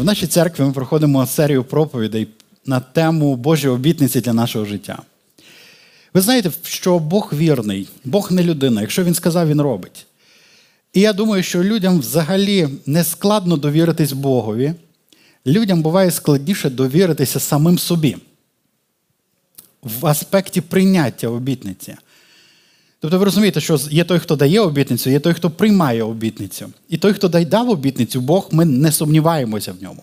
В нашій церкві ми проходимо серію проповідей на тему Божі обітниці для нашого життя. Ви знаєте, що Бог вірний, Бог не людина. Якщо він сказав, він робить. І я думаю, що людям взагалі не складно довіритись Богові. Людям буває складніше довіритися самим собі в аспекті прийняття обітниці. Тобто ви розумієте, що є той, хто дає обітницю, є той, хто приймає обітницю. І той, хто дав обітницю, Бог, ми не сумніваємося в ньому.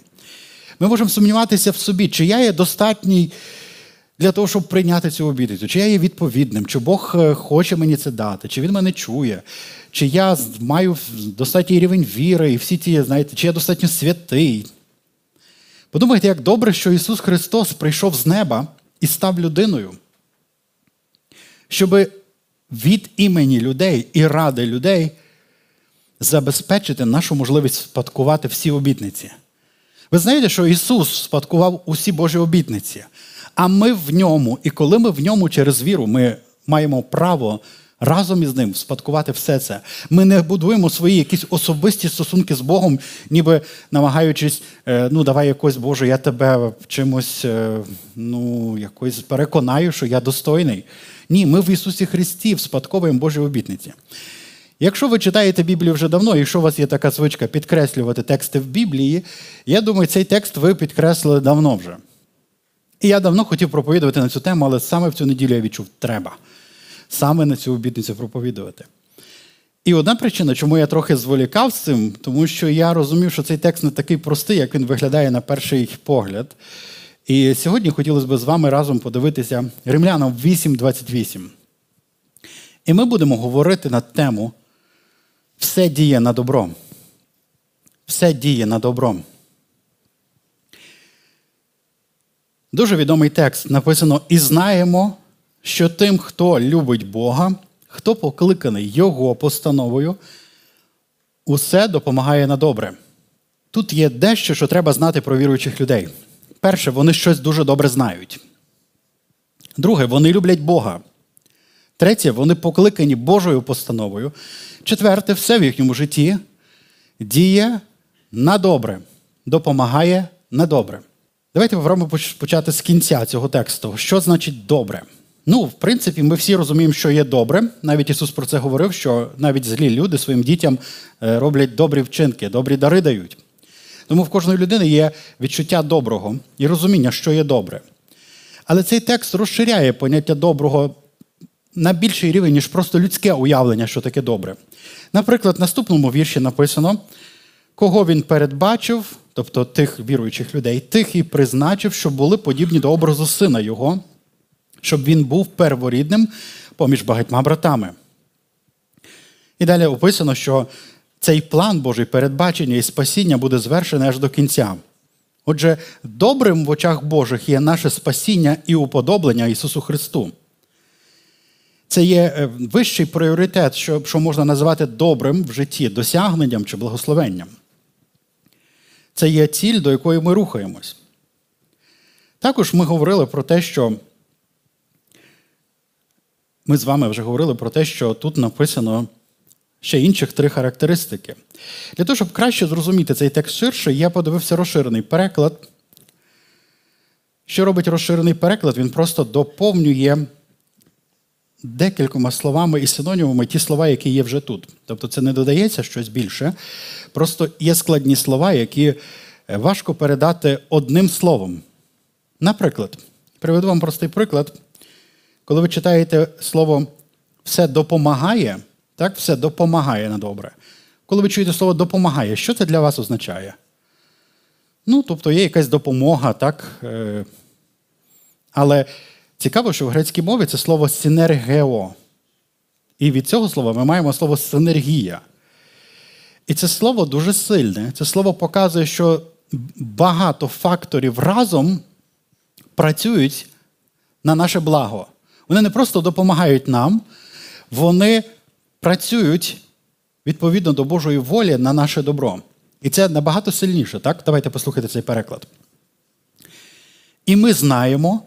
Ми можемо сумніватися в собі, чи я є достатній для того, щоб прийняти цю обітницю, чи я є відповідним, чи Бог е, хоче мені це дати, чи Він мене чує, чи я маю достатній рівень віри, і всі ті, знаєте, чи я достатньо святий. Подумайте, як добре, що Ісус Христос прийшов з неба і став людиною, щоб від імені людей і ради людей забезпечити нашу можливість спадкувати всі обітниці. Ви знаєте, що Ісус спадкував усі Божі обітниці, а ми в ньому, і коли ми в ньому через віру, ми маємо право разом із ним спадкувати все це. Ми не будуємо свої якісь особисті стосунки з Богом, ніби намагаючись, е, ну давай якось, Боже, я тебе чимось е, ну, якось переконаю, що я достойний. Ні, ми в Ісусі Христі спадковуємо Божі обітниці. Якщо ви читаєте Біблію вже давно, якщо у вас є така звичка підкреслювати тексти в Біблії, я думаю, цей текст ви підкреслили давно вже. І я давно хотів проповідувати на цю тему, але саме в цю неділю я відчув, треба саме на цю обітницю проповідувати. І одна причина, чому я трохи зволікав з цим, тому що я розумів, що цей текст не такий простий, як він виглядає на перший погляд. І сьогодні хотілося б з вами разом подивитися Римлянам 8.28. І ми будемо говорити на тему все діє на добро. Все діє на добро. Дуже відомий текст написано: І знаємо, що тим, хто любить Бога, хто покликаний Його постановою, усе допомагає на добре. Тут є дещо, що треба знати про віруючих людей. Перше, вони щось дуже добре знають. Друге, вони люблять Бога. Третє, вони покликані Божою постановою. Четверте, все в їхньому житті діє на добре, допомагає на добре. Давайте попробуємо почати з кінця цього тексту. Що значить добре? Ну, в принципі, ми всі розуміємо, що є добре. Навіть Ісус про це говорив, що навіть злі люди своїм дітям е, роблять добрі вчинки, добрі дари дають. Тому в кожної людини є відчуття доброго і розуміння, що є добре. Але цей текст розширяє поняття доброго на більший рівень, ніж просто людське уявлення, що таке добре. Наприклад, в наступному вірші написано, кого він передбачив, тобто тих віруючих людей, тих і призначив, щоб були подібні до образу сина Його, щоб він був перворідним поміж багатьма братами. І далі описано, що цей план Божий передбачення і спасіння буде звершений аж до кінця. Отже, добрим в очах Божих є наше спасіння і уподоблення Ісусу Христу. Це є е, вищий пріоритет, що що можна називати добрим в житті, досягненням чи благословенням. Це є ціль, до якої ми рухаємось. Також ми говорили про те, що ми з вами вже говорили про те, що тут написано ще інших три характеристики. Для того, щоб краще зрозуміти цей текст ширше, я подивився розширений переклад. Що робить розширений переклад? Він просто доповнює декількома словами і синонімами ті слова, які є вже тут. Тобто це не додається щось більше. Просто є складні слова, які е, важко передати одним словом. Наприклад, приведу вам простий приклад. Коли ви читаєте слово все допомагає, так, все допомагає на добре. Коли ви чуєте слово допомагає, що це для вас означає? Ну, тобто є якась допомога, так? Е, але цікаво, що в грецькій мові це слово синергео. І від цього слова ми маємо слово синергія. І це слово дуже сильне. Це слово показує, що багато факторів разом працюють на наше благо. Вони не просто допомагають нам, вони працюють відповідно до Божої волі на наше добро. І це набагато сильніше, так? Давайте послухайте цей переклад. І ми знаємо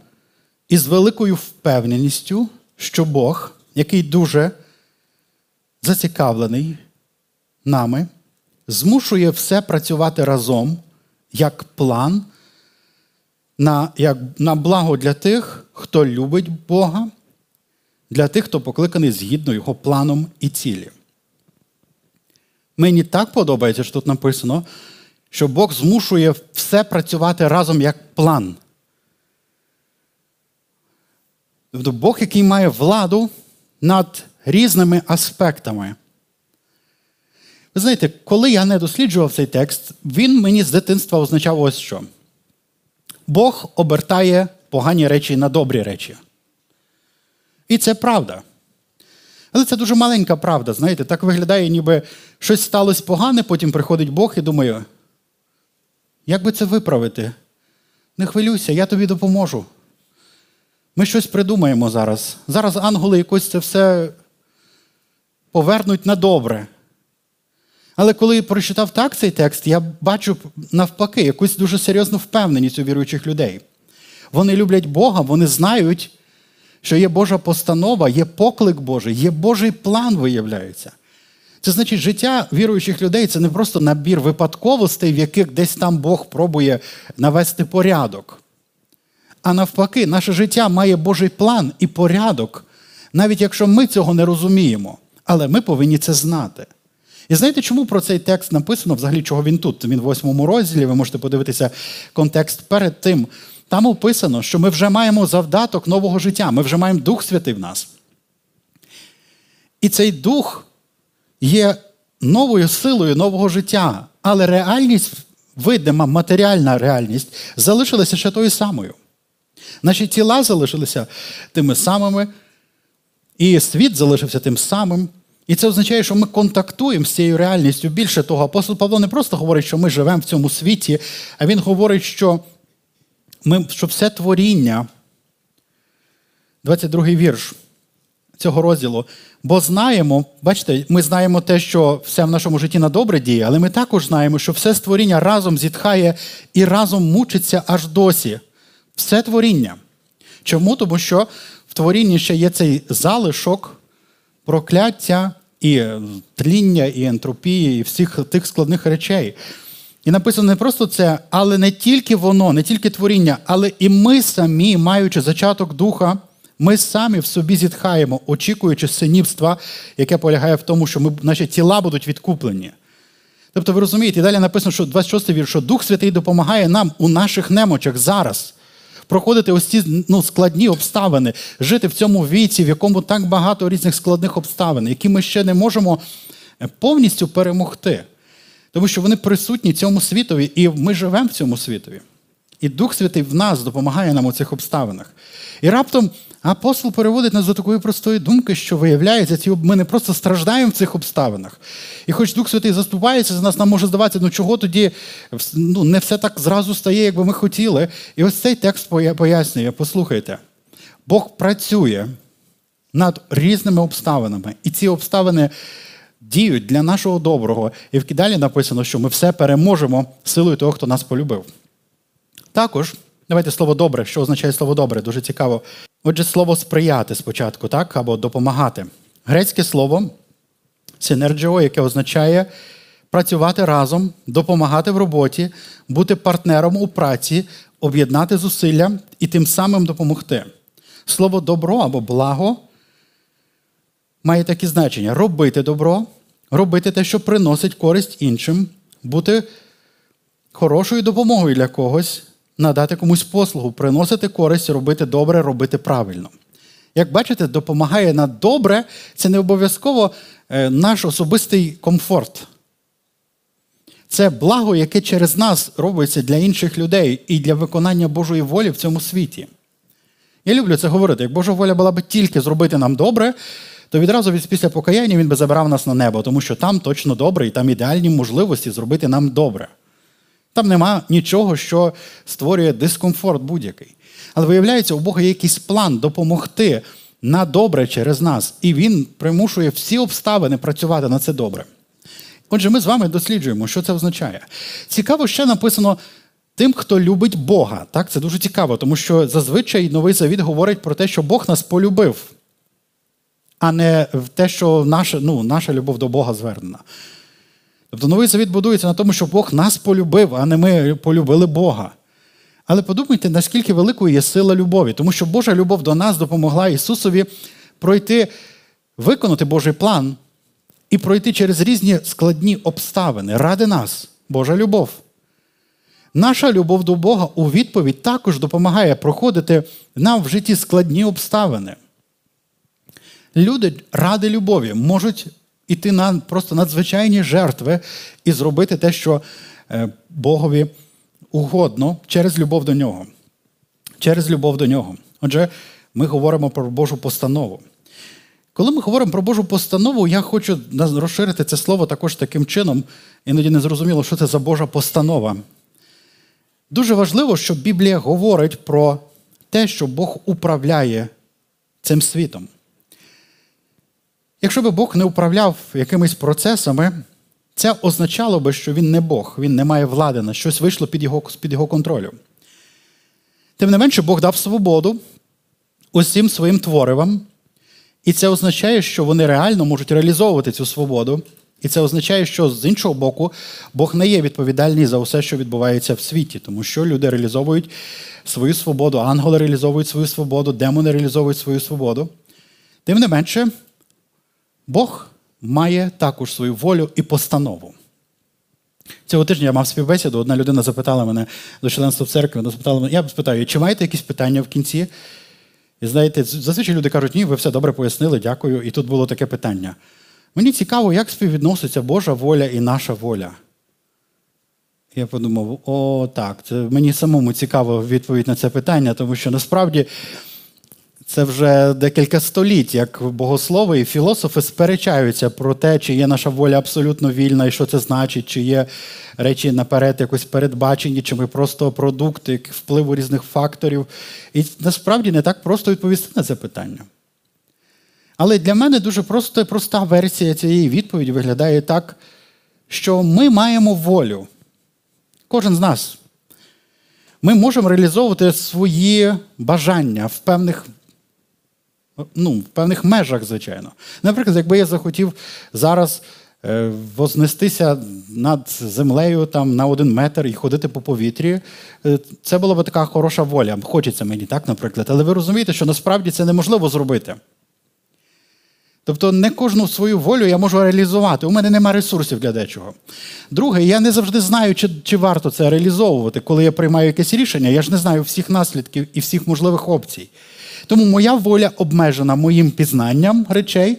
із великою впевненістю, що Бог, який дуже зацікавлений нами, змушує все працювати разом як план на, як, на благо для тих, хто любить Бога, для тих, хто покликаний згідно його планом і цілі. Мені так подобається, що тут написано, що Бог змушує все працювати разом як план. Тобто Бог, який має владу над різними аспектами. Ви знаєте, коли я не досліджував цей текст, він мені з дитинства означав ось що. Бог обертає погані речі на добрі речі. І це правда. Але це дуже маленька правда, знаєте, так виглядає, ніби щось сталося погане, потім приходить Бог і думає, як би це виправити? Не хвилюйся, я тобі допоможу. Ми щось придумаємо зараз. Зараз ангели якось це все повернуть на добре. Але коли я прочитав так цей текст, я бачу навпаки якусь дуже серйозну впевненість у віруючих людей. Вони люблять Бога, вони знають, що є Божа постанова, є поклик Божий, є Божий план виявляється. Це значить, життя віруючих людей це не просто набір випадковостей, в яких десь там Бог пробує навести порядок. А навпаки, наше життя має Божий план і порядок, навіть якщо ми цього не розуміємо. Але ми повинні це знати. І знаєте, чому про цей текст написано, взагалі, чого він тут? Він в восьмому розділі, ви можете подивитися контекст перед тим. Там описано, що ми вже маємо завдаток нового життя, ми вже маємо Дух Святий в нас. І цей дух є новою силою нового життя, але реальність, видима, матеріальна реальність, залишилася ще тою самою. Наші тіла залишилися тими самими, і світ залишився тим самим. І це означає, що ми контактуємо з цією реальністю. Більше того, апостол Павло не просто говорить, що ми живемо в цьому світі, а він говорить, що ми, що все творіння, 22-й вірш цього розділу. Бо знаємо, бачите, ми знаємо те, що все в нашому житті на добре діє, але ми також знаємо, що все створіння разом зітхає і разом мучиться аж досі. Все творіння. Чому? Тому що в творінні ще є цей залишок прокляття і тління, і ентропії, і всіх тих складних речей. І написано не просто це, але не тільки воно, не тільки творіння, але і ми самі, маючи зачаток духа, ми самі в собі зітхаємо, очікуючи синівства, яке полягає в тому, що ми, наші тіла будуть відкуплені. Тобто, ви розумієте, і далі написано, що 26 вірш, що Дух Святий допомагає нам у наших немочах зараз проходити ось ці ну, складні обставини, жити в цьому віці, в якому так багато різних складних обставин, які ми ще не можемо е, повністю перемогти. Тому що вони присутні цьому світові, і ми живемо в цьому світові. І Дух Святий в нас допомагає нам у цих обставинах. І раптом апостол переводить нас до такої простої думки, що виявляється, ці ми не просто страждаємо в цих обставинах. І хоч Дух Святий заступається за нас, нам може здаватися, ну чого тоді ну, не все так зразу стає, як би ми хотіли. І ось цей текст пояснює, послухайте, Бог працює над різними обставинами. І ці обставини. Діють для нашого доброго, і в кидалі написано, що ми все переможемо силою того, хто нас полюбив. Також, давайте слово добре, що означає слово добре, дуже цікаво. Отже, слово сприяти спочатку, так, або допомагати. Грецьке слово синерджіо, яке означає працювати разом, допомагати в роботі, бути партнером у праці, об'єднати зусилля і тим самим допомогти. Слово добро або благо має такі значення: робити добро, робити те, що приносить користь іншим, бути хорошою допомогою для когось, надати комусь послугу, приносити користь, робити добре, робити правильно. Як бачите, допомагає на добре, це не обов'язково е, наш особистий комфорт. Це благо, яке через нас робиться для інших людей і для виконання Божої волі в цьому світі. Я люблю це говорити. Як Божа воля була б тільки зробити нам добре, то відразу після покаяння він би забирав нас на небо, тому що там точно добре і там ідеальні можливості зробити нам добре. Там нема нічого, що створює дискомфорт будь-який. Але виявляється, у Бога є якийсь план допомогти на добре через нас, і Він примушує всі обставини працювати на це добре. Отже, ми з вами досліджуємо, що це означає. Цікаво, ще написано тим, хто любить Бога. Так, Це дуже цікаво, тому що зазвичай новий завіт говорить про те, що Бог нас полюбив, а не в те, що наша, ну, наша любов до Бога звернена. Тобто новий завіт будується на тому, що Бог нас полюбив, а не ми полюбили Бога. Але подумайте, наскільки великою є сила любові, тому що Божа любов до нас допомогла Ісусові пройти, виконати Божий план і пройти через різні складні обставини ради нас, Божа любов. Наша любов до Бога у відповідь також допомагає проходити нам в житті складні обставини. Люди ради любові можуть іти на просто надзвичайні жертви і зробити те, що е, Богові угодно через любов до нього. Через любов до нього. Отже, ми говоримо про Божу постанову. Коли ми говоримо про Божу постанову, я хочу розширити це слово також таким чином, іноді не зрозуміло, що це за Божа постанова. Дуже важливо, що Біблія говорить про те, що Бог управляє цим світом. Якщо би Бог не управляв якимись процесами, це означало би, що він не Бог, він не має влади на щось вийшло під його, під його контролю. Тим не менше, Бог дав свободу усім своїм творивам, і це означає, що вони реально можуть реалізовувати цю свободу. І це означає, що з іншого боку, Бог не є відповідальний за все, що відбувається в світі, тому що люди реалізовують свою свободу, ангели реалізовують свою свободу, демони реалізовують свою свободу. Тим не менше, Бог має також свою волю і постанову. Цього тижня я мав співбесіду, одна людина запитала мене до членства в церкві, вона запитала мене, я спитаю, чи маєте якісь питання в кінці? І знаєте, зазвичай люди кажуть, ні, ви все добре пояснили, дякую. І тут було таке питання. Мені цікаво, як співвідноситься Божа воля і наша воля. Я подумав, о, так, це мені самому цікаво відповідь на це питання, тому що насправді це вже декілька століть, як богослови і філософи сперечаються про те, чи є наша воля абсолютно вільна, і що це значить, чи є речі наперед якось передбачені, чи ми просто продукти впливу різних факторів. І насправді не так просто відповісти на це питання. Але для мене дуже просто, проста версія цієї відповіді виглядає так, що ми маємо волю. Кожен з нас. Ми можемо реалізовувати свої бажання в певних ну, в певних межах, звичайно. Наприклад, якби я захотів зараз е, вознестися над землею там, на один метр і ходити по повітрі, е, це була б така хороша воля. Хочеться мені, так, наприклад. Але ви розумієте, що насправді це неможливо зробити. Тобто не кожну свою волю я можу реалізувати. У мене немає ресурсів для дечого. Друге, я не завжди знаю, чи чи варто це реалізовувати. Коли я приймаю якесь рішення, я ж не знаю всіх наслідків і всіх можливих опцій. Тому моя воля обмежена моїм пізнанням речей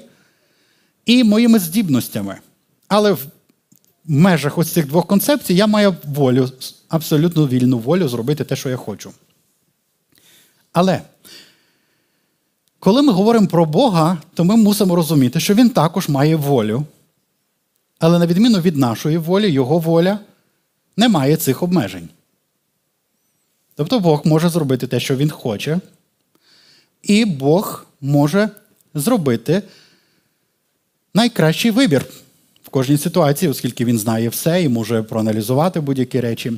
і моїми здібностями. Але в межах ось цих двох концепцій я маю волю, абсолютно вільну волю зробити те, що я хочу. Але коли ми говоримо про Бога, то ми мусимо розуміти, що Він також має волю. Але на відміну від нашої волі, Його воля не має цих обмежень. Тобто Бог може зробити те, що Він хоче, і Бог може зробити найкращий вибір в кожній ситуації, оскільки він знає все і може проаналізувати будь-які речі.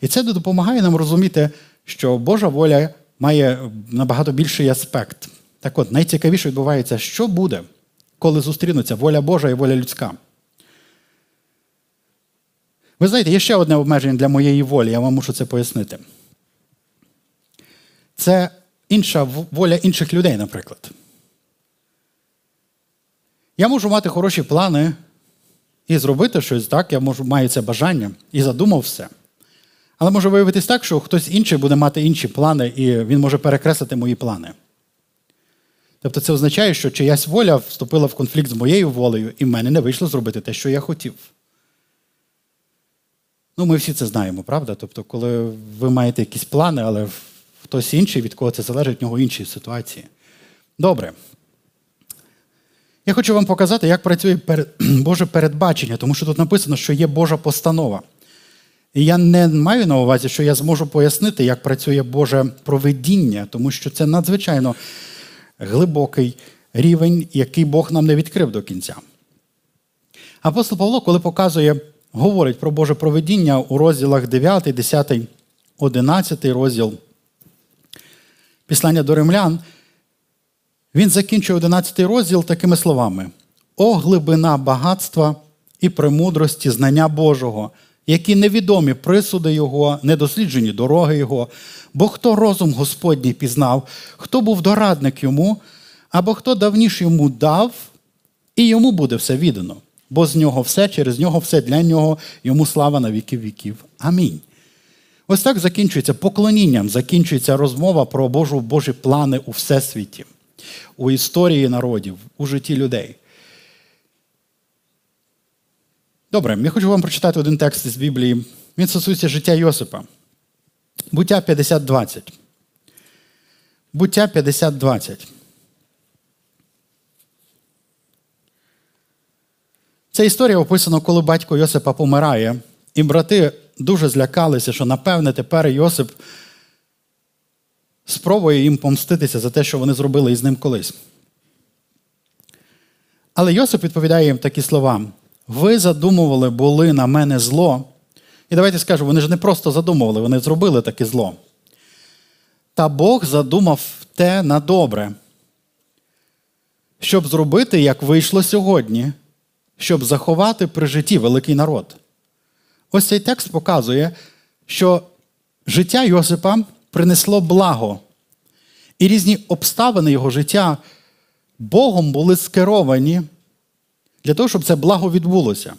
І це допомагає нам розуміти, що Божа воля має набагато більший аспект. Так от, найцікавіше відбувається, що буде, коли зустрінуться воля Божа і воля людська. Ви знаєте, є ще одне обмеження для моєї волі, я вам мушу це пояснити. Це інша воля інших людей, наприклад. Я можу мати хороші плани і зробити щось так, я можу маю це бажання і задумав все. Але може виявитись так, що хтось інший буде мати інші плани, і він може перекреслити мої плани. Тобто це означає, що чиясь воля вступила в конфлікт з моєю волею, і в мене не вийшло зробити те, що я хотів. Ну, ми всі це знаємо, правда? Тобто, коли ви маєте якісь плани, але хтось інший, від кого це залежить, в нього інші ситуації. Добре. Я хочу вам показати, як працює Боже передбачення, тому що тут написано, що є Божа постанова. І я не маю на увазі, що я зможу пояснити, як працює Боже проведіння, тому що це надзвичайно глибокий рівень, який Бог нам не відкрив до кінця. Апостол Павло, коли показує, говорить про Боже проведіння у розділах 9, 10, 11 розділ післання до римлян, він закінчує 11 розділ такими словами: О, глибина багатства і премудрості знання Божого, які невідомі присуди Його, недосліджені дороги Його, бо хто розум Господній пізнав, хто був дорадник йому, або хто давніше йому дав, і йому буде все віддано. Бо з нього все, через нього все, для нього, йому слава на віки віків. Амінь. Ось так закінчується поклонінням, закінчується розмова про Божу, Божі плани у всесвіті, у історії народів, у житті людей. Добре, я хочу вам прочитати один текст із Біблії. Він стосується життя Йосипа. Буття 50.20. Буття 50.20. Ця історія описана, коли батько Йосипа помирає, і брати дуже злякалися, що, напевне, тепер Йосип спробує їм помститися за те, що вони зробили із ним колись. Але Йосип відповідає їм такі слова: ви задумували були на мене зло. І давайте скажу, вони ж не просто задумували, вони зробили таке зло. Та Бог задумав те на добре, щоб зробити, як вийшло сьогодні, щоб заховати при житті великий народ. Ось цей текст показує, що життя Йосипа принесло благо, і різні обставини його життя Богом були скеровані для того, щоб це благо відбулося.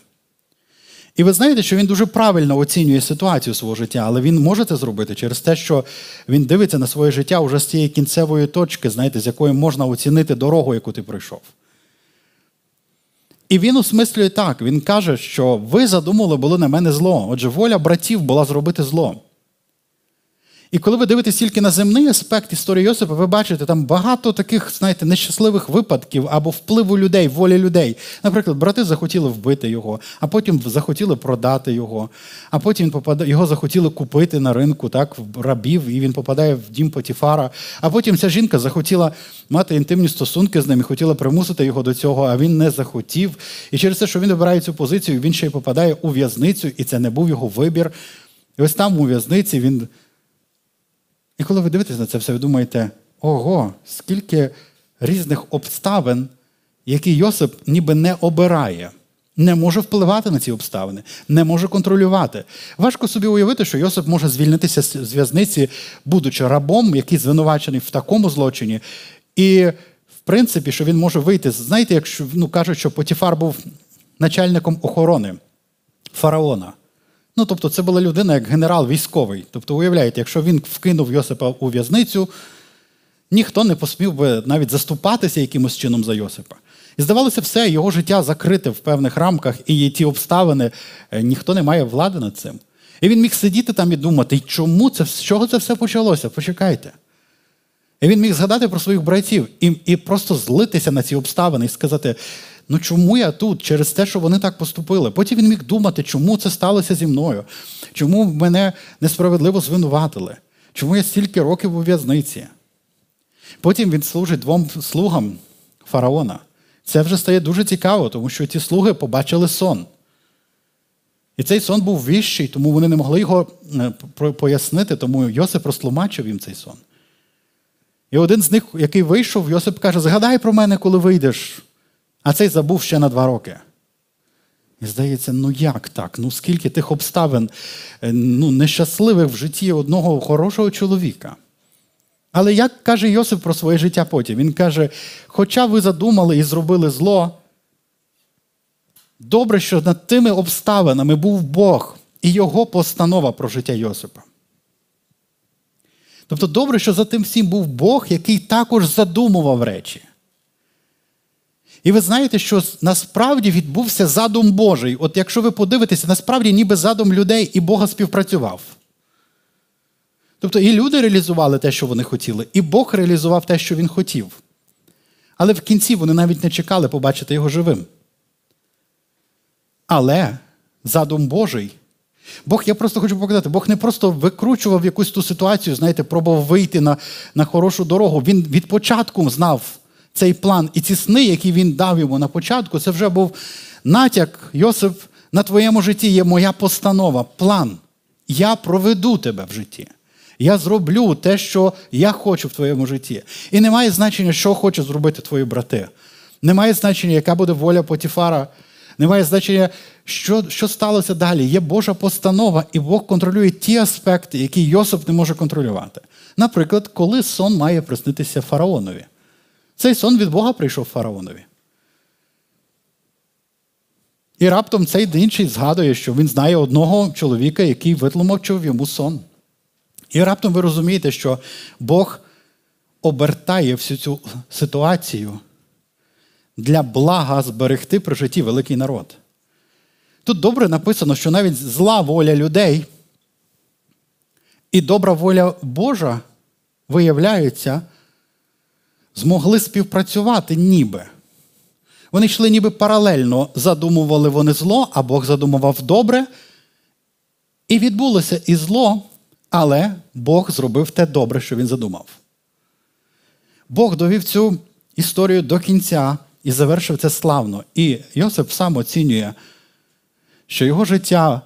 І ви знаєте, що він дуже правильно оцінює ситуацію свого життя, але він може це зробити через те, що він дивиться на своє життя уже з цієї кінцевої точки, знаєте, з якої можна оцінити дорогу, яку ти пройшов. І він осмислює так: він каже, що ви задумали були на мене зло. Отже, воля братів була зробити зло. І коли ви дивитесь тільки на земний аспект історії Йосипа, ви бачите там багато таких, знаєте, нещасливих випадків або впливу людей, волі людей. Наприклад, брати захотіли вбити його, а потім захотіли продати його, а потім його захотіли купити на ринку, так, рабів, і він попадає в дім Потіфара. А потім ця жінка захотіла мати інтимні стосунки з ним і хотіла примусити його до цього, а він не захотів. І через те, що він обирає цю позицію, він ще й попадає у в'язницю, і це не був його вибір. І ось там у в'язниці він. І коли ви дивитесь на це все, ви думаєте, ого, скільки різних обставин, які Йосип ніби не обирає, не може впливати на ці обставини, не може контролювати. Важко собі уявити, що Йосип може звільнитися з в'язниці, будучи рабом, який звинувачений в такому злочині. І, в принципі, що він може вийти. Знаєте, якщо ну, кажуть, що Потіфар був начальником охорони фараона. Ну, тобто, це була людина як генерал військовий. Тобто, уявляєте, якщо він вкинув Йосипа у в'язницю, ніхто не посмів би навіть заступатися якимось чином за Йосипа. І здавалося, все, його життя закрите в певних рамках, і ті обставини, е, ніхто не має влади над цим. І він міг сидіти там і думати, чому це, з чого це все почалося? Почекайте. І він міг згадати про своїх братів і і просто злитися на ці обставини і сказати: ну чому я тут? Через те, що вони так поступили. Потім він міг думати, чому це сталося зі мною, чому мене несправедливо звинуватили, чому я стільки років у в'язниці. Потім він служить двом слугам фараона. Це вже стає дуже цікаво, тому що ці слуги побачили сон. І цей сон був віщий, тому вони не могли його е, пояснити, тому Йосип розтлумачив їм цей сон. І один з них, який вийшов, Йосип каже: Згадай про мене, коли вийдеш. А цей забув ще на два роки. І здається, ну як так? Ну скільки тих обставин е, ну, нещасливих в житті одного хорошого чоловіка. Але як каже Йосип про своє життя потім? Він каже: хоча ви задумали і зробили зло, добре, що над тими обставинами був Бог і його постанова про життя Йосипа. Тобто, добре, що за тим всім був Бог, який також задумував речі. І ви знаєте, що насправді відбувся задум Божий. От якщо ви подивитеся, насправді ніби задум людей і Бога співпрацював. Тобто і люди реалізували те, що вони хотіли, і Бог реалізував те, що він хотів. Але в кінці вони навіть не чекали побачити його живим. Але задум Божий. Бог, я просто хочу показати, Бог не просто викручував якусь ту ситуацію, знаєте, пробував вийти на, на хорошу дорогу. Він від початку знав цей план. І ці сни, які він дав йому на початку, це вже був натяк, Йосип, на твоєму житті є моя постанова, план. Я проведу тебе в житті. Я зроблю те, що я хочу в твоєму житті. І немає значення, що хочуть зробити твої брати. Немає значення, яка буде воля Потіфара. Немає значення, що що сталося далі. Є Божа постанова, і Бог контролює ті аспекти, які Йосип не може контролювати. Наприклад, коли сон має приснитися фараонові. Цей сон від Бога прийшов фараонові. І раптом цей інший згадує, що він знає одного чоловіка, який витлумачив йому сон. І раптом ви розумієте, що Бог обертає всю цю ситуацію для блага зберегти при житті великий народ. Тут добре написано, що навіть зла воля людей і добра воля Божа, виявляється, змогли співпрацювати ніби. Вони йшли ніби паралельно, задумували вони зло, а Бог задумував добре. І відбулося і зло, але Бог зробив те добре, що він задумав. Бог довів цю історію до кінця і завершив це славно. І Йосип сам оцінює, що його життя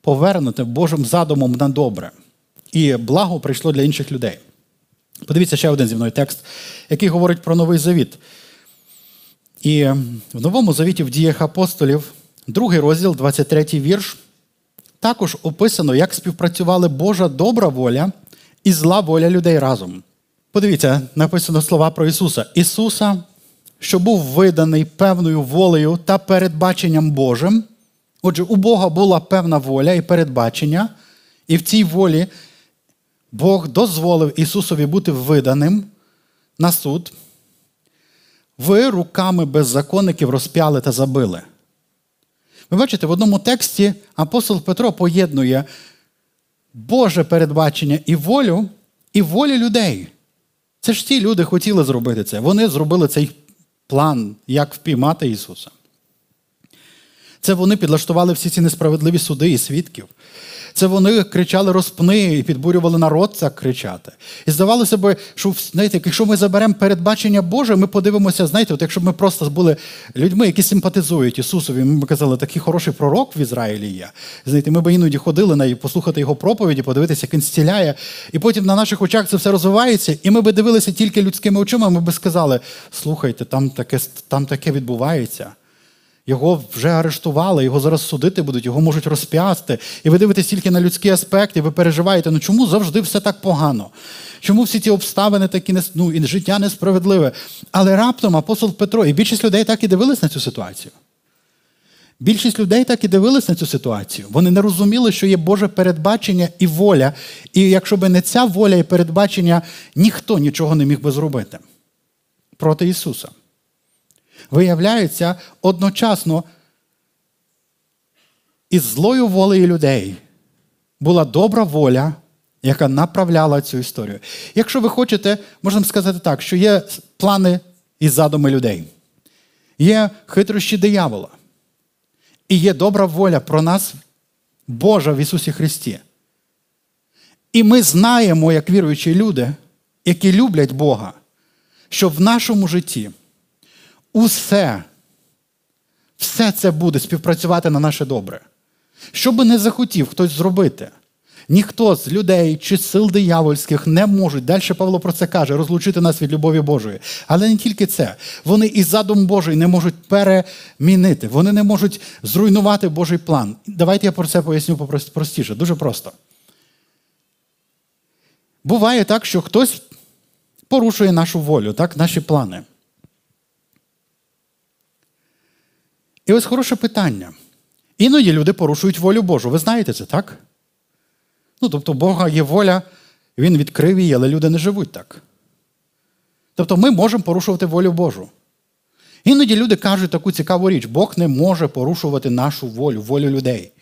повернуте Божим задумом на добре. І благо прийшло для інших людей. Подивіться ще один зі мною текст, який говорить про новий завіт. І в Новому Завіті в діях апостолів, другий розділ, 23 вірш, також описано, як співпрацювали Божа добра воля і зла воля людей разом. Подивіться, написано слова про Ісуса. Ісуса, що був виданий певною волею та передбаченням Божим. Отже, у Бога була певна воля і передбачення, і в цій волі Бог дозволив Ісусові бути виданим на суд. Ви руками беззаконників розп'яли та забили. Ви бачите, в одному тексті апостол Петро поєднує Боже передбачення і волю, і волю людей. Це ж ті люди хотіли зробити це. Вони зробили цей план, як впіймати Ісуса. Це вони підлаштували всі ці несправедливі суди і свідків. Це вони кричали розпни і підбурювали народ так кричати. І здавалося б, що знаєте, якщо ми заберемо передбачення Боже, ми подивимося, знаєте, от якщо б ми просто були людьми, які симпатизують Ісусові, ми б казали, такий хороший пророк в Ізраїлі є. Знаєте, Ми б іноді ходили на послухати його проповіді, подивитися, як він зціляє. І потім на наших очах це все розвивається, і ми б дивилися тільки людськими очима, ми б сказали: слухайте, там таке, там таке відбувається. Його вже арештували, його зараз судити будуть, його можуть розп'ясти. І ви дивитесь тільки на людські аспекти, ви переживаєте, ну чому завжди все так погано? Чому всі ці обставини такі ну, і життя несправедливе? Але раптом апостол Петро, і більшість людей так і дивились на цю ситуацію. Більшість людей так і дивились на цю ситуацію. Вони не розуміли, що є Боже передбачення і воля. І якщо б не ця воля і передбачення, ніхто нічого не міг би зробити проти Ісуса виявляється одночасно із злою волею людей була добра воля, яка направляла цю історію. Якщо ви хочете, можна сказати так, що є плани і задуми людей, є хитрощі диявола, і є добра воля про нас, Божа в Ісусі Христі. І ми знаємо, як віруючі люди, які люблять Бога, що в нашому житті усе, все це буде співпрацювати на наше добре. Що би не захотів хтось зробити, ніхто з людей чи сил диявольських не можуть, далі Павло про це каже, розлучити нас від любові Божої. Але не тільки це. Вони і задум Божий не можуть перемінити, вони не можуть зруйнувати Божий план. Давайте я про це поясню простіше, дуже просто. Буває так, що хтось порушує нашу волю, так, наші плани. І ось хороше питання. Іноді люди порушують волю Божу. Ви знаєте це, так? Ну, тобто, Бога є воля, Він відкрив її, але люди не живуть так. Тобто ми можемо порушувати волю Божу. Іноді люди кажуть таку цікаву річ: Бог не може порушувати нашу волю, волю людей.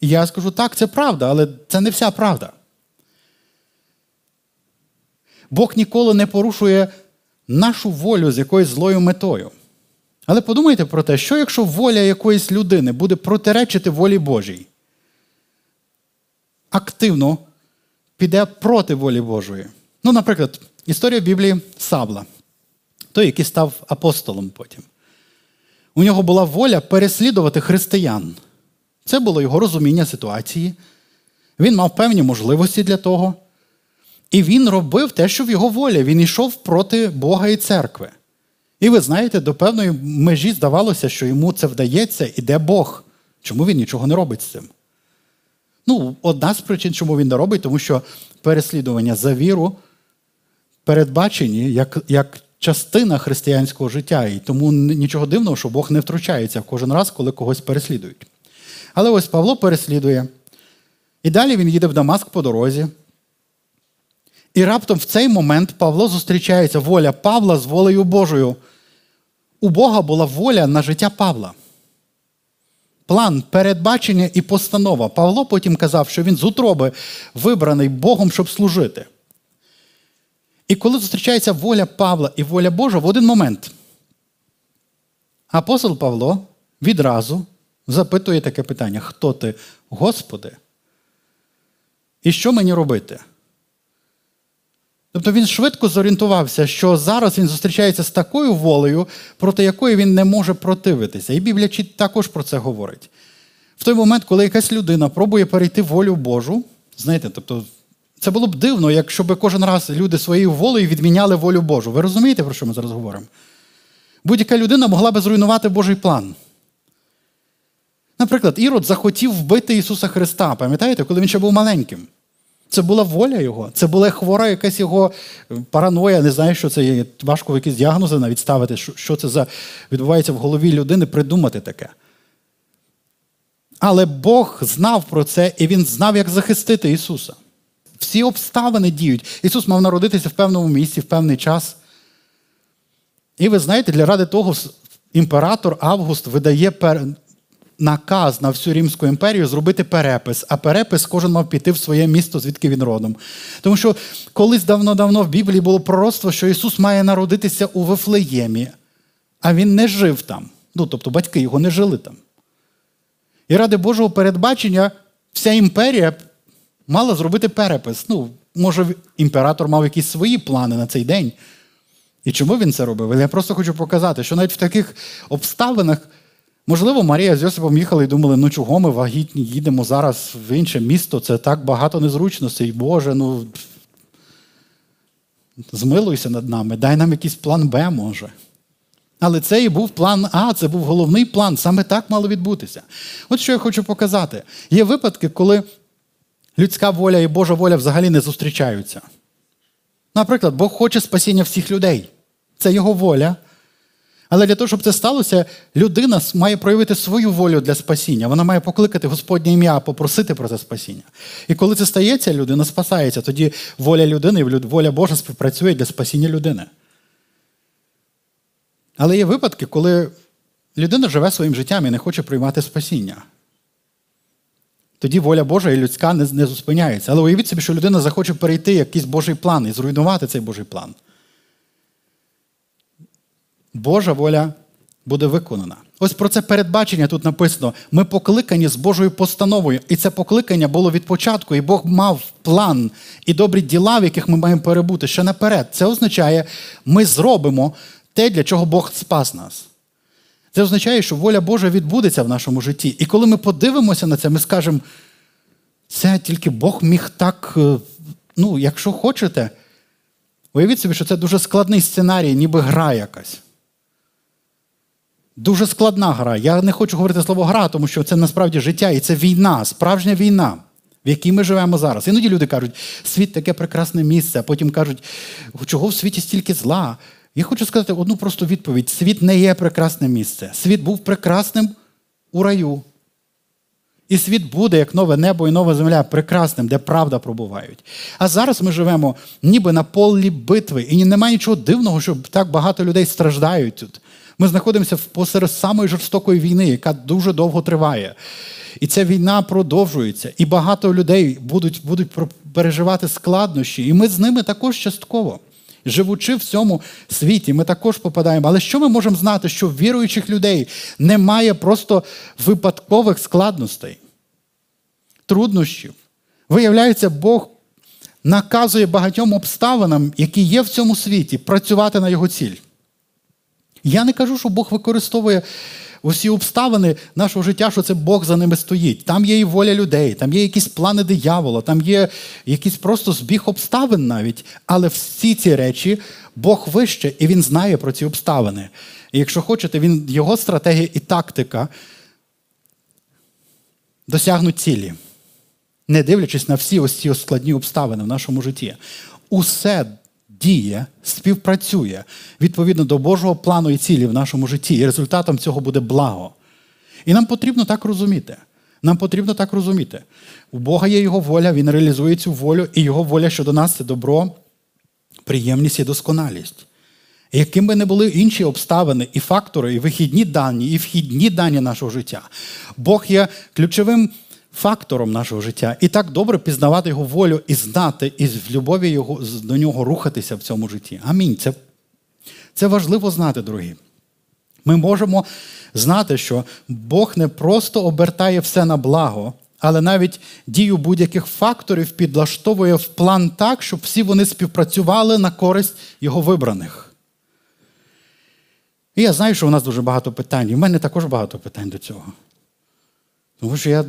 І я скажу, так, це правда, але це не вся правда. Бог ніколи не порушує нашу волю з якоюсь злою метою. Але подумайте про те, що якщо воля якоїсь людини буде протиречити волі Божій, активно піде проти волі Божої. Ну, наприклад, історія Біблії Савла, той, який став апостолом потім. У нього була воля переслідувати християн. Це було його розуміння ситуації. Він мав певні можливості для того. І він робив те, що в його волі. Він йшов проти Бога і церкви. І ви знаєте, до певної межі здавалося, що йому це вдається, іде Бог. Чому він нічого не робить з цим? Ну, одна з причин, чому він не робить, тому що переслідування за віру передбачені як як частина християнського життя. І тому нічого дивного, що Бог не втручається кожен раз, коли когось переслідують. Але ось Павло переслідує. І далі він їде в Дамаск по дорозі. І раптом в цей момент Павло зустрічається воля Павла з волею Божою. У Бога була воля на життя Павла. План, передбачення і постанова. Павло потім казав, що він з утроби вибраний Богом, щоб служити. І коли зустрічається воля Павла і воля Божа в один момент, апостол Павло відразу запитує таке питання: Хто ти, Господи? І що мені робити? Тобто він швидко зорієнтувався, що зараз він зустрічається з такою волею, проти якої він не може противитися. І Біблія також про це говорить. В той момент, коли якась людина пробує перейти волю Божу, знаєте, тобто, це було б дивно, якщо б кожен раз люди своєю волею відміняли волю Божу. Ви розумієте, про що ми зараз говоримо? Будь-яка людина могла би зруйнувати Божий план. Наприклад, Ірод захотів вбити Ісуса Христа, пам'ятаєте, коли він ще був маленьким. Це була воля його, це була хвора якась його параноя, не знаю, що це є. Важко якісь діагнози навіть ставити, що це за відбувається в голові людини, придумати таке. Але Бог знав про це, і Він знав, як захистити Ісуса. Всі обставини діють. Ісус мав народитися в певному місці, в певний час. І ви знаєте, для ради того імператор Август видає наказ на всю Римську імперію зробити перепис, а перепис кожен мав піти в своє місто, звідки він родом. Тому що колись давно-давно в Біблії було пророцтво, що Ісус має народитися у Вифлеємі, а Він не жив там. Ну, тобто батьки його не жили там. І ради Божого передбачення вся імперія мала зробити перепис. Ну, може, імператор мав якісь свої плани на цей день. І чому він це робив? Я просто хочу показати, що навіть в таких обставинах Можливо, Марія з Йосипом їхали і думали, ну чого ми вагітні їдемо зараз в інше місто, це так багато незручностей. Боже, ну змилуйся над нами, дай нам якийсь план Б, може. Але це і був план А, це був головний план. Саме так мало відбутися. От що я хочу показати. Є випадки, коли людська воля і Божа воля взагалі не зустрічаються. Наприклад, Бог хоче спасіння всіх людей. Це його воля. Але для того, щоб це сталося, людина має проявити свою волю для спасіння. Вона має покликати Господнє ім'я, попросити про це спасіння. І коли це стається, людина спасається. Тоді воля людини і воля Божа співпрацює для спасіння людини. Але є випадки, коли людина живе своїм життям і не хоче приймати спасіння. Тоді воля Божа і людська не, зупиняється. Але уявіть собі, що людина захоче перейти якийсь Божий план і зруйнувати цей Божий план. Божа воля буде виконана. Ось про це передбачення тут написано. Ми покликані з Божою постановою. І це покликання було від початку, і Бог мав план і добрі діла, в яких ми маємо перебути ще наперед. Це означає, ми зробимо те, для чого Бог спас нас. Це означає, що воля Божа відбудеться в нашому житті. І коли ми подивимося на це, ми скажемо, це тільки Бог міг так, е, ну, якщо хочете, уявіть собі, що це дуже складний сценарій, ніби гра якась. Дуже складна гра. Я не хочу говорити слово гра, тому що це насправді життя і це війна, справжня війна, в якій ми живемо зараз. Іноді люди кажуть, світ таке прекрасне місце, а потім кажуть, чого в світі стільки зла. Я хочу сказати одну просту відповідь: світ не є прекрасне місце. Світ був прекрасним у раю. І світ буде, як нове небо і нова земля, прекрасним, де правда пробувають. А зараз ми живемо ніби на полі битви, і немає нічого дивного, що так багато людей страждають тут. Ми знаходимося посеред самої жорстокої війни, яка дуже довго триває. І ця війна продовжується. І багато людей будуть будуть переживати складнощі. І ми з ними також частково. Живучи в цьому світі, ми також попадаємо. Але що ми можемо знати, що в віруючих людей немає просто випадкових складностей, труднощів? Виявляється, Бог наказує багатьом обставинам, які є в цьому світі, працювати на його ціль. Я не кажу, що Бог використовує усі обставини нашого життя, що це Бог за ними стоїть. Там є і воля людей, там є якісь плани диявола, там є якийсь просто збіг обставин навіть. Але всі ці речі Бог вище, і Він знає про ці обставини. І якщо хочете, він, його стратегія і тактика досягнуть цілі, не дивлячись на всі ось ці складні обставини в нашому житті. Усе діє, співпрацює відповідно до Божого плану і цілі в нашому житті. І результатом цього буде благо. І нам потрібно так розуміти. Нам потрібно так розуміти. У Бога є Його воля, Він реалізує цю волю, і Його воля щодо нас це добро, приємність і досконалість. І яким би не були інші обставини, і фактори, і вихідні дані, і вхідні дані нашого життя, Бог є ключовим фактором нашого життя. І так добре пізнавати його волю і знати, і в любові його, до нього рухатися в цьому житті. Амінь. Це, Це важливо знати, дорогі. Ми можемо знати, що Бог не просто обертає все на благо, але навіть дію будь-яких факторів підлаштовує в план так, щоб всі вони співпрацювали на користь його вибраних. І я знаю, що у нас дуже багато питань. І в мене також багато питань до цього. Тому що я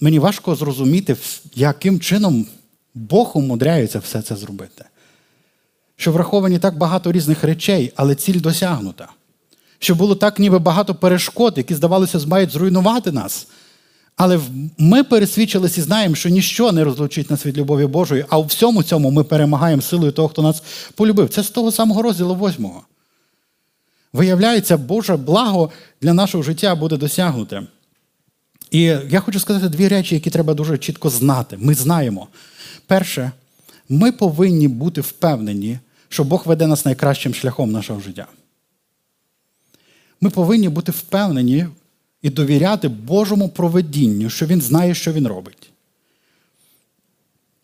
мені важко зрозуміти, яким чином Бог умудряється все це зробити. Що враховані так багато різних речей, але ціль досягнута. Що було так, ніби багато перешкод, які, здавалося, мають зруйнувати нас. Але ми пересвідчилися і знаємо, що ніщо не розлучить нас від любові Божої, а у всьому цьому ми перемагаємо силою того, хто нас полюбив. Це з того самого розділу восьмого. Виявляється, Боже благо для нашого життя буде досягнуте. І я хочу сказати дві речі, які треба дуже чітко знати. Ми знаємо. Перше, ми повинні бути впевнені, що Бог веде нас найкращим шляхом нашого життя. Ми повинні бути впевнені і довіряти Божому проведінню, що Він знає, що Він робить.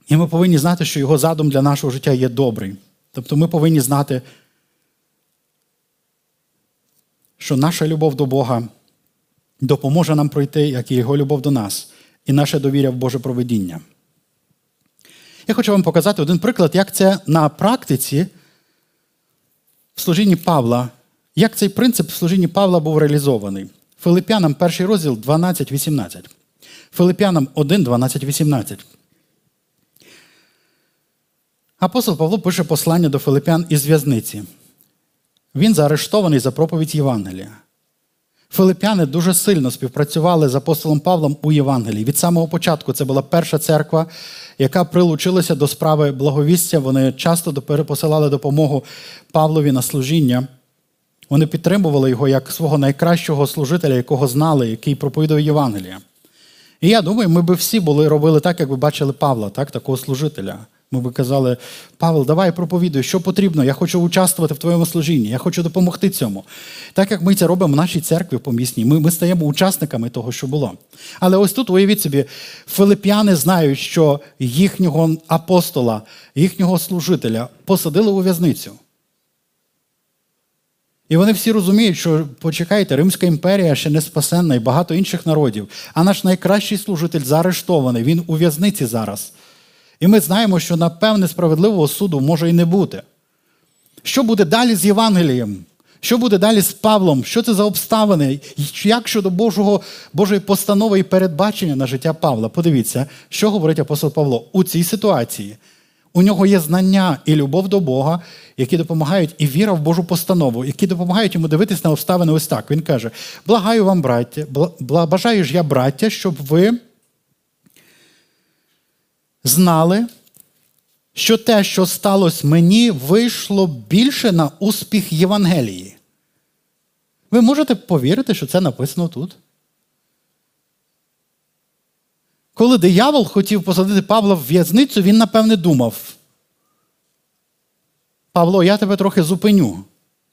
І ми повинні знати, що Його задум для нашого життя є добрий. Тобто ми повинні знати, що наша любов до Бога допоможе нам пройти, як і Його любов до нас, і наше довіря в Боже проведіння. Я хочу вам показати один приклад, як це на практиці в служінні Павла, як цей принцип в служінні Павла був реалізований. Филип'янам перший розділ 12-18. Филип'янам 1, 12, 18. Апостол Павло пише послання до Филип'ян із в'язниці. Він заарештований за проповідь Євангелія. Филип'яни дуже сильно співпрацювали з апостолом Павлом у Євангелії. Від самого початку це була перша церква, яка прилучилася до справи благовістя. Вони часто посилали допомогу Павлові на служіння. Вони підтримували його як свого найкращого служителя, якого знали, який проповідав Євангелія. І я думаю, ми би всі були робили так, як ви бачили Павла, так, такого служителя. Ми би казали, Павел, давай проповідуй, що потрібно, я хочу участвувати в твоєму служінні, я хочу допомогти цьому. Так як ми це робимо в нашій церкві помісній, ми ми стаємо учасниками того, що було. Але ось тут, уявіть собі, филип'яни знають, що їхнього апостола, їхнього служителя посадили у в'язницю. І вони всі розуміють, що почекайте, Римська імперія ще не спасенна і багато інших народів. А наш найкращий служитель заарештований, він у в'язниці зараз. І ми знаємо, що напевне справедливого суду може і не бути. Що буде далі з Євангелієм? Що буде далі з Павлом? Що це за обставини? Як щодо Божого, Божої постанови і передбачення на життя Павла? Подивіться, що говорить апостол Павло у цій ситуації. У нього є знання і любов до Бога, які допомагають, і віра в Божу постанову, які допомагають йому дивитися на обставини ось так. Він каже: Благаю вам, браття, бажаю ж я, браття, щоб ви знали, що те, що сталося мені, вийшло більше на успіх Євангелії. Ви можете повірити, що це написано тут? Коли диявол хотів посадити Павла в в'язницю, він, напевне, думав. Павло, я тебе трохи зупиню.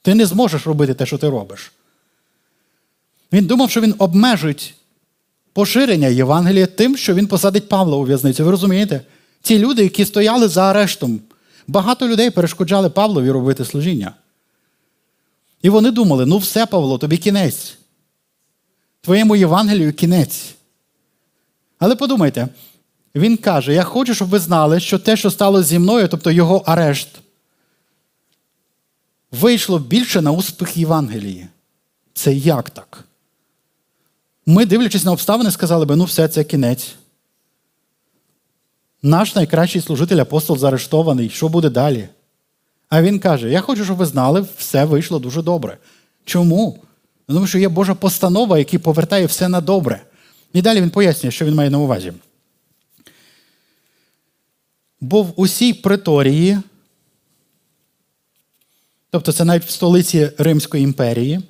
Ти не зможеш робити те, що ти робиш. Він думав, що він обмежить поширення Євангелія тим, що він посадить Павла у в'язницю. Ви розумієте? Ці люди, які стояли за арештом, багато людей перешкоджали Павлові робити служіння. І вони думали: ну все, Павло, тобі кінець. Твоєму Євангелію кінець. Але подумайте, він каже: Я хочу, щоб ви знали, що те, що стало зі мною, тобто його арешт, вийшло більше на успіх Євангелії. Це як так? Ми, дивлячись на обставини, сказали би, ну все, це кінець. Наш найкращий служитель апостол заарештований. Що буде далі? А він каже: Я хочу, щоб ви знали, все вийшло дуже добре. Чому? Тому що є Божа постанова, яка повертає все на добре. І далі він пояснює, що він має на увазі. Бо в усій преторії, тобто це навіть в столиці Римської імперії,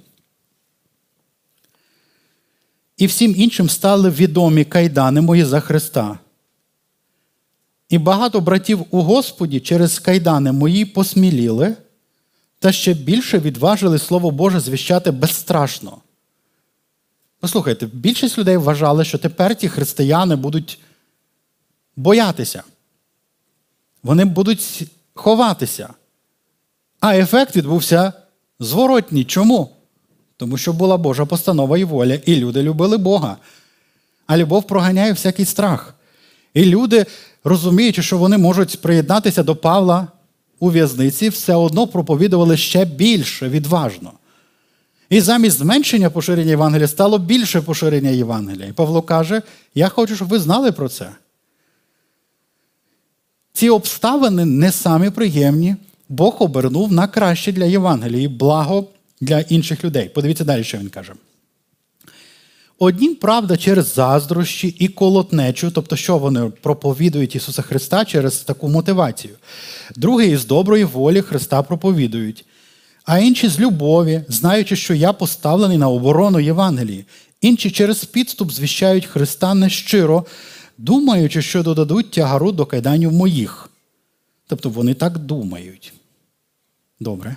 і всім іншим стали відомі кайдани мої за Христа. І багато братів у Господі через кайдани мої посміліли, та ще більше відважили Слово Боже звіщати безстрашно. Послухайте, більшість людей вважали, що тепер ті християни будуть боятися. Вони будуть ховатися. А ефект відбувся зворотній. Чому? Тому що була Божа постанова і воля, і люди любили Бога. А любов проганяє всякий страх. І люди, розуміючи, що вони можуть приєднатися до Павла у в'язниці, все одно проповідували ще більше відважно. І замість зменшення поширення Євангелія стало більше поширення Євангелія. І Павло каже: Я хочу, щоб ви знали про це. Ці обставини не самі приємні, Бог обернув на краще для Євангелії, благо для інших людей. Подивіться далі, що він каже. Однім, правда, через заздрощі і колотнечу, тобто, що вони проповідують Ісуса Христа через таку мотивацію. Другий із доброї волі Христа проповідують, а інші з любові, знаючи, що я поставлений на оборону Євангелії. Інші через підступ звіщають Христа нещиро, думаючи, що додадуть тягару до кайданів моїх. Тобто вони так думають. Добре.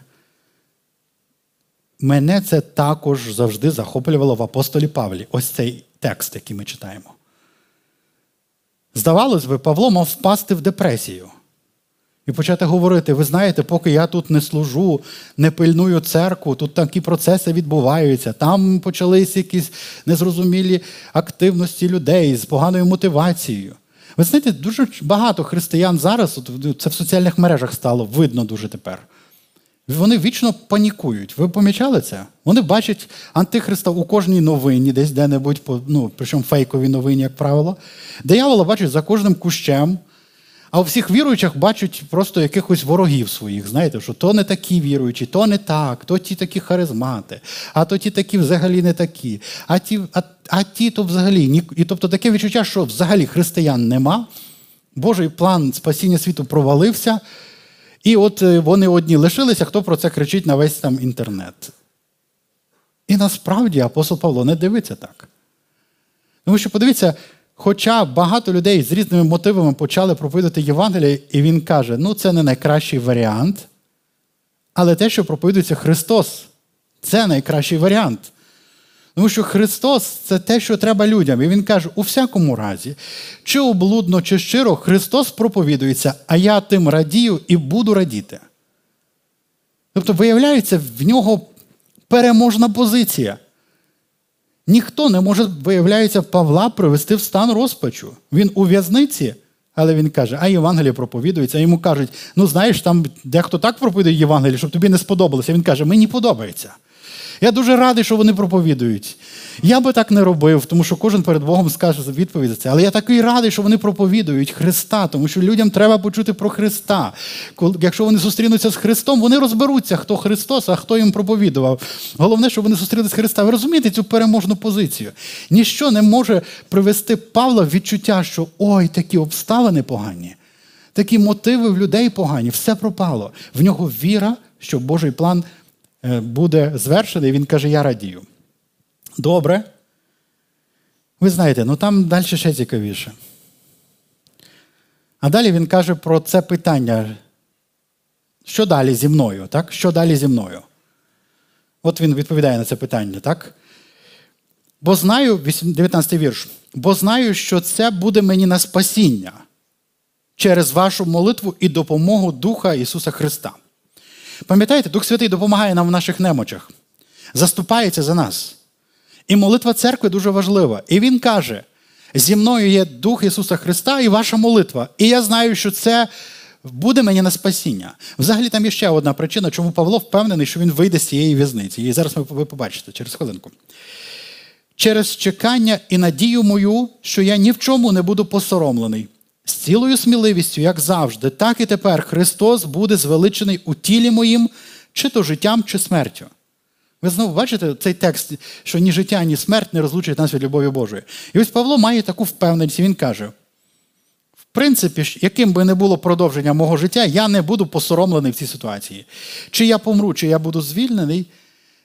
Мене це також завжди захоплювало в апостолі Павлі. Ось цей текст, який ми читаємо. Здавалось би, Павло мав впасти в депресію і почати говорити: ви знаєте, поки я тут не служу, не пильную церкву, тут такі процеси відбуваються, там почались якісь незрозумілі активності людей з поганою мотивацією. Ви знаєте, дуже багато християн зараз, це в соціальних мережах стало видно дуже тепер. Вони вічно панікують. Ви помічали це? Вони бачать Антихриста у кожній новині, десь де-небудь, ну, причому фейковій новині, як правило. Диявола бачать за кожним кущем, а у всіх віруючих бачать просто якихось ворогів своїх. Знаєте, що то не такі віруючі, то не так, то ті такі харизмати, а то ті такі взагалі не такі, а ті, а, а ті то взагалі. І тобто таке відчуття, що взагалі християн нема, Божий план спасіння світу провалився. І от е, вони одні лишилися, хто про це кричить на весь там інтернет. І насправді апостол Павло не дивиться так. Тому що, подивіться, хоча багато людей з різними мотивами почали проповідати Євангеліє, і він каже, ну це не найкращий варіант, але те, що проповідується Христос, це найкращий варіант. Тому що Христос це те, що треба людям. І Він каже, у всякому разі, чи облудно, чи щиро, Христос проповідується, а я тим радію і буду радіти. Тобто, виявляється, в нього переможна позиція. Ніхто не може, виявляється, Павла привести в стан розпачу. Він у в'язниці, але він каже, а Євангеліє проповідується. А йому кажуть, ну знаєш, там дехто так проповідує Євангеліє, щоб тобі не сподобалося. Він каже, мені подобається. Я дуже радий, що вони проповідують. Я би так не робив, тому що кожен перед Богом скаже відповідь за це. Але я такий радий, що вони проповідують Христа, тому що людям треба почути про Христа. Якщо вони зустрінуться з Христом, вони розберуться, хто Христос, а хто їм проповідував. Головне, щоб вони зустрілися з Христа. Ви розумієте цю переможну позицію? Ніщо не може привести Павла в відчуття, що ой, такі обставини погані. Такі мотиви в людей погані, все пропало. В нього віра, що Божий план буде звершений, він каже, я радію. Добре. Ви знаєте, ну там далі ще цікавіше. А далі він каже про це питання. Що далі зі мною? так? Що далі зі мною? От він відповідає на це питання, так? Бо знаю, 19 вірш, бо знаю, що це буде мені на спасіння через вашу молитву і допомогу Духа Ісуса Христа. Пам'ятаєте, Дух Святий допомагає нам в наших немочах, заступається за нас. І молитва церкви дуже важлива. І Він каже: зі мною є Дух Ісуса Христа і ваша молитва. І я знаю, що це буде мені на спасіння. Взагалі, там є ще одна причина, чому Павло впевнений, що він вийде з цієї в'язниці. І зараз ви побачите через хвилинку. Через чекання і надію мою, що я ні в чому не буду посоромлений. З цілою сміливістю, як завжди, так і тепер Христос буде звеличений у тілі моїм, чи то життям, чи смертю. Ви знову бачите цей текст, що ні життя, ні смерть не розлучать нас від любові Божої. І ось Павло має таку впевненість, він каже: в принципі, яким би не було продовження мого життя, я не буду посоромлений в цій ситуації. Чи я помру, чи я буду звільнений,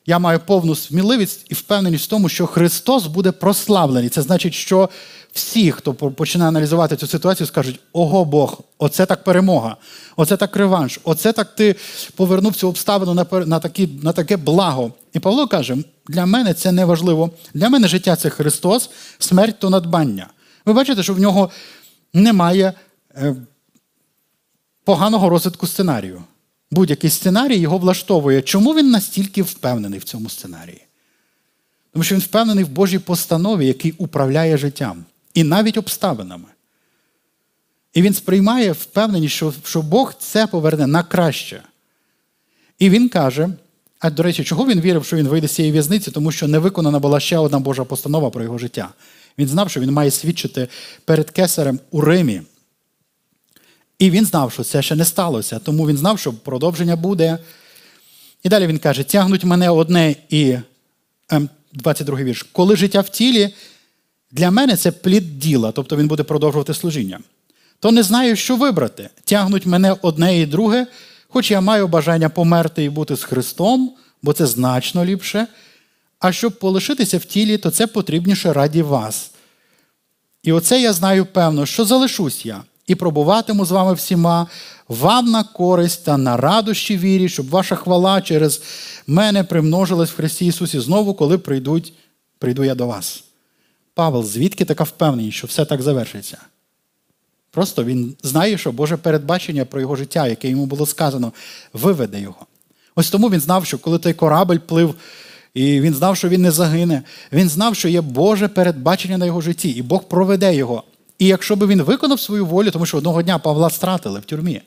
я маю повну сміливість і впевненість в тому, що Христос буде прославлений. Це значить, що всі, хто починає аналізувати цю ситуацію, скажуть: Ого Бог, оце так перемога, оце так реванш, оце так ти повернув цю обставину на на, такі, на таке благо. І Павло каже: для мене це не важливо. Для мене життя це Христос, смерть то надбання. Ви бачите, що в нього немає е, поганого розвитку сценарію. Будь-який сценарій його влаштовує. Чому він настільки впевнений в цьому сценарії? Тому що він впевнений в Божій постанові, який управляє життям і навіть обставинами. І він сприймає впевненість, що, що Бог це поверне на краще. І він каже: а до речі, чого він вірив, що він вийде з цієї в'язниці, тому що не виконана була ще одна Божа постанова про його життя. Він знав, що він має свідчити перед кесарем у Римі. І він знав, що це ще не сталося, тому він знав, що продовження буде. І далі він каже: тягнуть мене одне і 22 ем, вірш. Коли життя в тілі, для мене це плід діла, тобто він буде продовжувати служіння. То не знаю, що вибрати. Тягнуть мене одне і друге, хоч я маю бажання померти і бути з Христом, бо це значно ліпше. А щоб полишитися в тілі, то це потрібніше раді вас. І оце я знаю певно, що залишусь я і пробуватиму з вами всіма, вам на користь та на радощі вірі, щоб ваша хвала через мене примножилась в Христі Ісусі знову, коли прийдуть, прийду я до вас. Павел, звідки така впевненість, що все так завершиться? Просто він знає, що Боже передбачення про його життя, яке йому було сказано, виведе його. Ось тому він знав, що коли той корабль плив, і він знав, що він не загине, він знав, що є Боже передбачення на його житті, і Бог проведе його. І якщо би він виконав свою волю, тому що одного дня Павла стратили в тюрмі,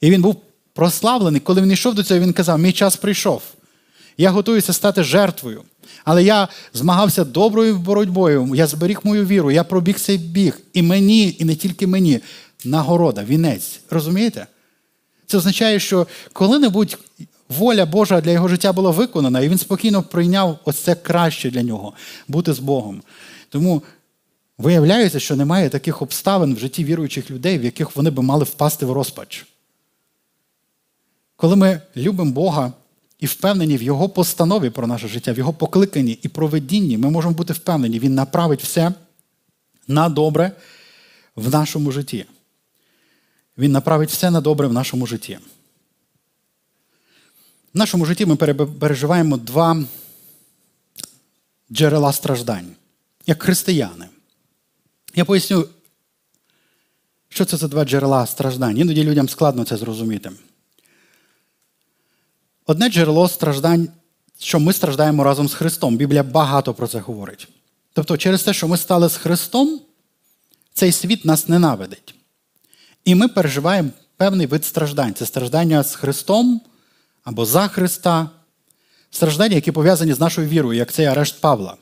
і він був прославлений, коли він йшов до цього, він казав: Мій час прийшов. Я готуюся стати жертвою. Але я змагався доброю боротьбою, я зберіг мою віру, я пробіг цей біг. І мені, і не тільки мені, нагорода, вінець. Розумієте? Це означає, що коли-небудь воля Божа для його життя була виконана, і він спокійно прийняв ось це краще для нього бути з Богом. Тому виявляється, що немає таких обставин в житті віруючих людей, в яких вони би мали впасти в розпач. Коли ми любимо Бога і впевнені в Його постанові про наше життя, в Його покликанні і проведінні, ми можемо бути впевнені, Він направить все на добре в нашому житті. Він направить все на добре в нашому житті. В нашому житті ми переживаємо два джерела страждань, як християни. Я поясню, що це за два джерела страждань. Іноді людям складно це зрозуміти. Одне джерело страждань, що ми страждаємо разом з Христом. Біблія багато про це говорить. Тобто, через те, що ми стали з Христом, цей світ нас ненавидить. І ми переживаємо певний вид страждань. Це страждання з Христом або за Христа, страждання, які пов'язані з нашою вірою, як цей арешт Павла.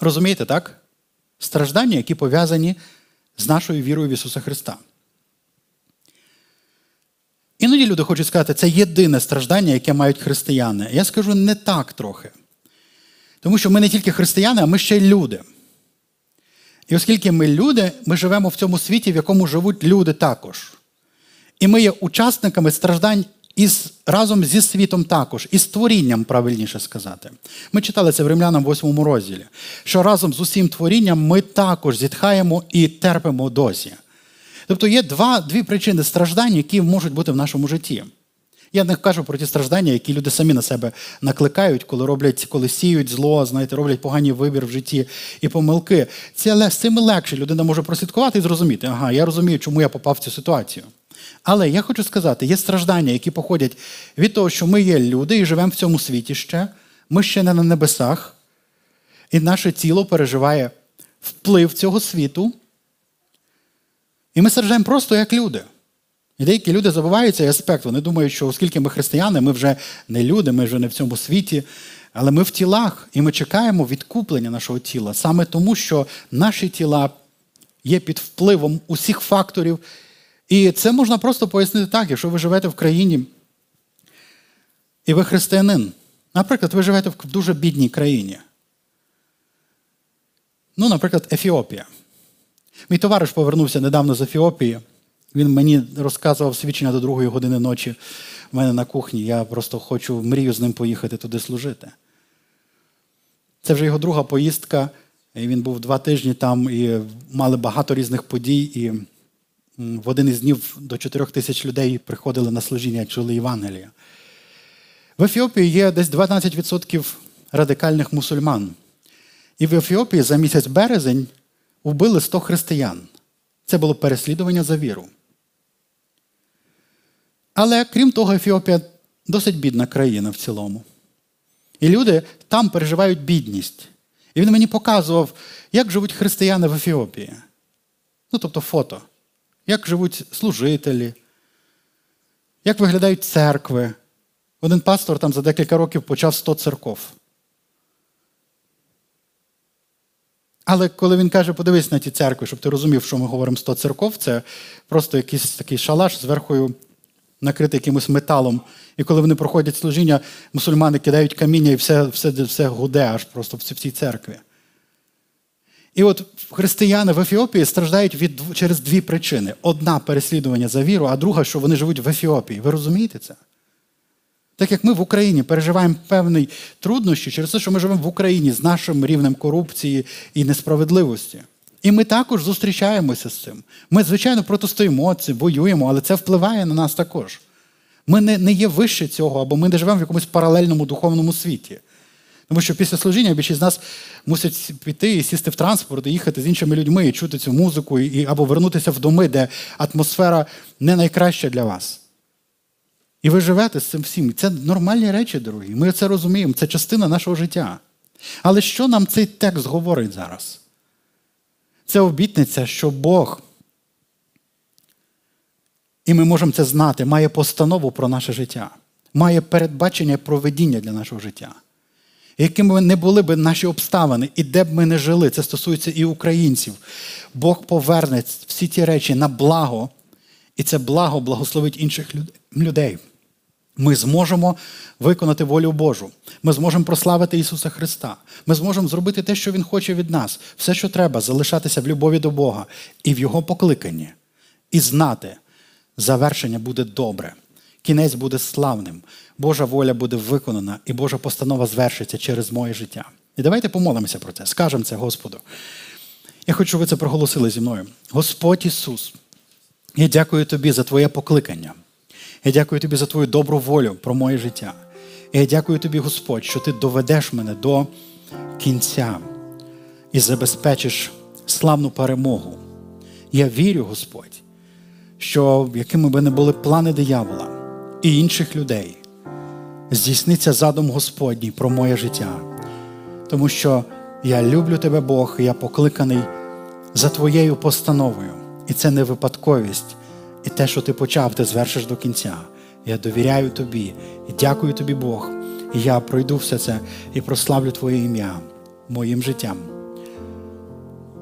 Розумієте, так? Страждання, які пов'язані з нашою вірою в Ісуса Христа. Іноді люди хочуть сказати, це єдине страждання, яке мають християни. Я скажу не так трохи. Тому що ми не тільки християни, а ми ще й люди. І оскільки ми люди, ми живемо в цьому світі, в якому живуть люди також. І ми є учасниками страждань із, разом зі світом також, і з творінням, правильніше сказати. Ми читали це в Римлянам 8 розділі, що разом з усім творінням ми також зітхаємо і терпимо досі. Тобто є два, дві причини страждань, які можуть бути в нашому житті. Я не кажу про ті страждання, які люди самі на себе накликають, коли роблять, коли сіють зло, знаєте, роблять погані вибір в житті і помилки. Це з цим легше людина може прослідкувати і зрозуміти, ага, я розумію, чому я попав в цю ситуацію. Але я хочу сказати, є страждання, які походять від того, що ми є люди і живемо в цьому світі ще, ми ще не на небесах, і наше тіло переживає вплив цього світу. І ми страждаємо просто як люди. І деякі люди забувають цей аспект. Вони думають, що оскільки ми християни, ми вже не люди, ми вже не в цьому світі, але ми в тілах, і ми чекаємо відкуплення нашого тіла саме тому, що наші тіла є під впливом усіх факторів. І це можна просто пояснити так, якщо ви живете в країні, і ви християнин. Наприклад, ви живете в дуже бідній країні. Ну, наприклад, Ефіопія. Мій товариш повернувся недавно з Ефіопії. Він мені розказував свідчення до другої години ночі в мене на кухні. Я просто хочу мрію з ним поїхати туди служити. Це вже його друга поїздка. І Він був два тижні там і мали багато різних подій. І в один із днів до чотирьох тисяч людей приходили на служіння, чули Євангелія. В Ефіопії є десь 12% радикальних мусульман. І в Ефіопії за місяць березень вбили 100 християн. Це було переслідування за віру. Але крім того, Ефіопія досить бідна країна в цілому. І люди там переживають бідність. І він мені показував, як живуть християни в Ефіопії. Ну, тобто фото. Як живуть служителі, як виглядають церкви. Один пастор там за декілька років почав 100 церков. Але коли він каже, подивись на ті церкви, щоб ти розумів, що ми говоримо 100 церков, це просто якийсь такий шалаш зверху накритий якимось металом. І коли вони проходять служіння, мусульмани кидають каміння і все все, все гуде аж просто в цій церкві. І от християни в Ефіопії страждають від, через дві причини: одна переслідування за віру, а друга, що вони живуть в Ефіопії. Ви розумієте це? Так як ми в Україні переживаємо певні труднощі через те, що ми живемо в Україні з нашим рівнем корупції і несправедливості. І ми також зустрічаємося з цим. Ми, звичайно, протистоїмо це, воюємо, але це впливає на нас також. Ми не, не є вище цього, або ми не живемо в якомусь паралельному духовному світі. Тому що після служіння більшість з нас мусять піти і сісти в транспорт, і їхати з іншими людьми, і чути цю музику, і, або вернутися в доми, де атмосфера не найкраща для вас. І ви живете з цим всім. Це нормальні речі, дорогі. Ми це розуміємо, це частина нашого життя. Але що нам цей текст говорить зараз? Це обітниця, що Бог, і ми можемо це знати, має постанову про наше життя, має передбачення проведіння для нашого життя. Якими не були б наші обставини, і де б ми не жили, це стосується і українців. Бог поверне всі ті речі на благо, і це благо благословить інших людей. Ми зможемо виконати волю Божу. Ми зможемо прославити Ісуса Христа. Ми зможемо зробити те, що Він хоче від нас. Все, що треба, залишатися в любові до Бога і в Його покликанні. І знати, завершення буде добре, кінець буде славним, Божа воля буде виконана, і Божа постанова звершиться через моє життя. І давайте помолимося про це, скажемо це Господу. Я хочу, щоб ви це проголосили зі мною. Господь Ісус, я дякую Тобі за Твоє покликання. Я дякую тобі за твою добру волю про моє життя. І я дякую тобі, Господь, що ти доведеш мене до кінця і забезпечиш славну перемогу. Я вірю, Господь, що якими би не були плани диявола і інших людей, здійсниться задум Господній про моє життя. Тому що я люблю тебе, Бог, і я покликаний за твоєю постановою. І це не випадковість. І те, що ти почав, ти звершиш до кінця. Я довіряю тобі і дякую тобі, Бог. І я пройду все це і прославлю Твоє ім'я моїм життям.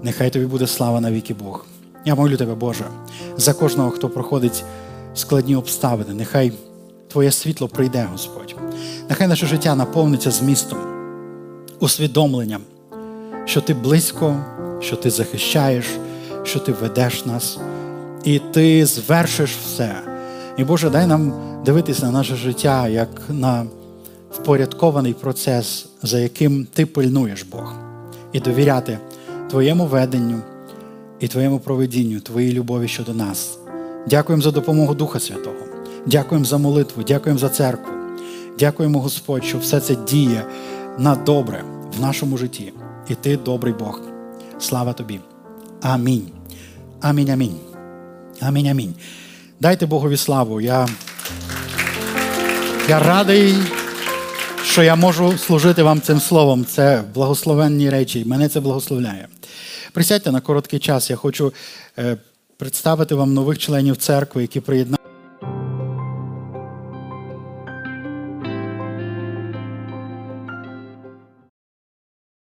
Нехай тобі буде слава на віки Бог. Я молю тебе, Боже, за кожного, хто проходить складні обставини. Нехай Твоє світло прийде, Господь. Нехай наше життя наповниться змістом, усвідомленням, що ти близько, що ти захищаєш, що ти ведеш нас і ти звершиш все. І Боже, дай нам дивитися на наше життя як на впорядкований процес, за яким ти пильнуєш Бог, і довіряти Твоєму веденню і Твоєму проведінню, Твоїй любові щодо нас. Дякуємо за допомогу Духа Святого. Дякуємо за молитву, дякуємо за церкву. Дякуємо, Господь, що все це діє на добре в нашому житті. І ти добрий Бог. Слава тобі. Амінь. Амінь. Амінь. Амінь, амінь. Дайте Богові славу. Я я радий, що я можу служити вам цим словом. Це благословенні речі. Мене це благословляє. Присядьте на короткий час. Я хочу е, представити вам нових членів церкви, які приєднали.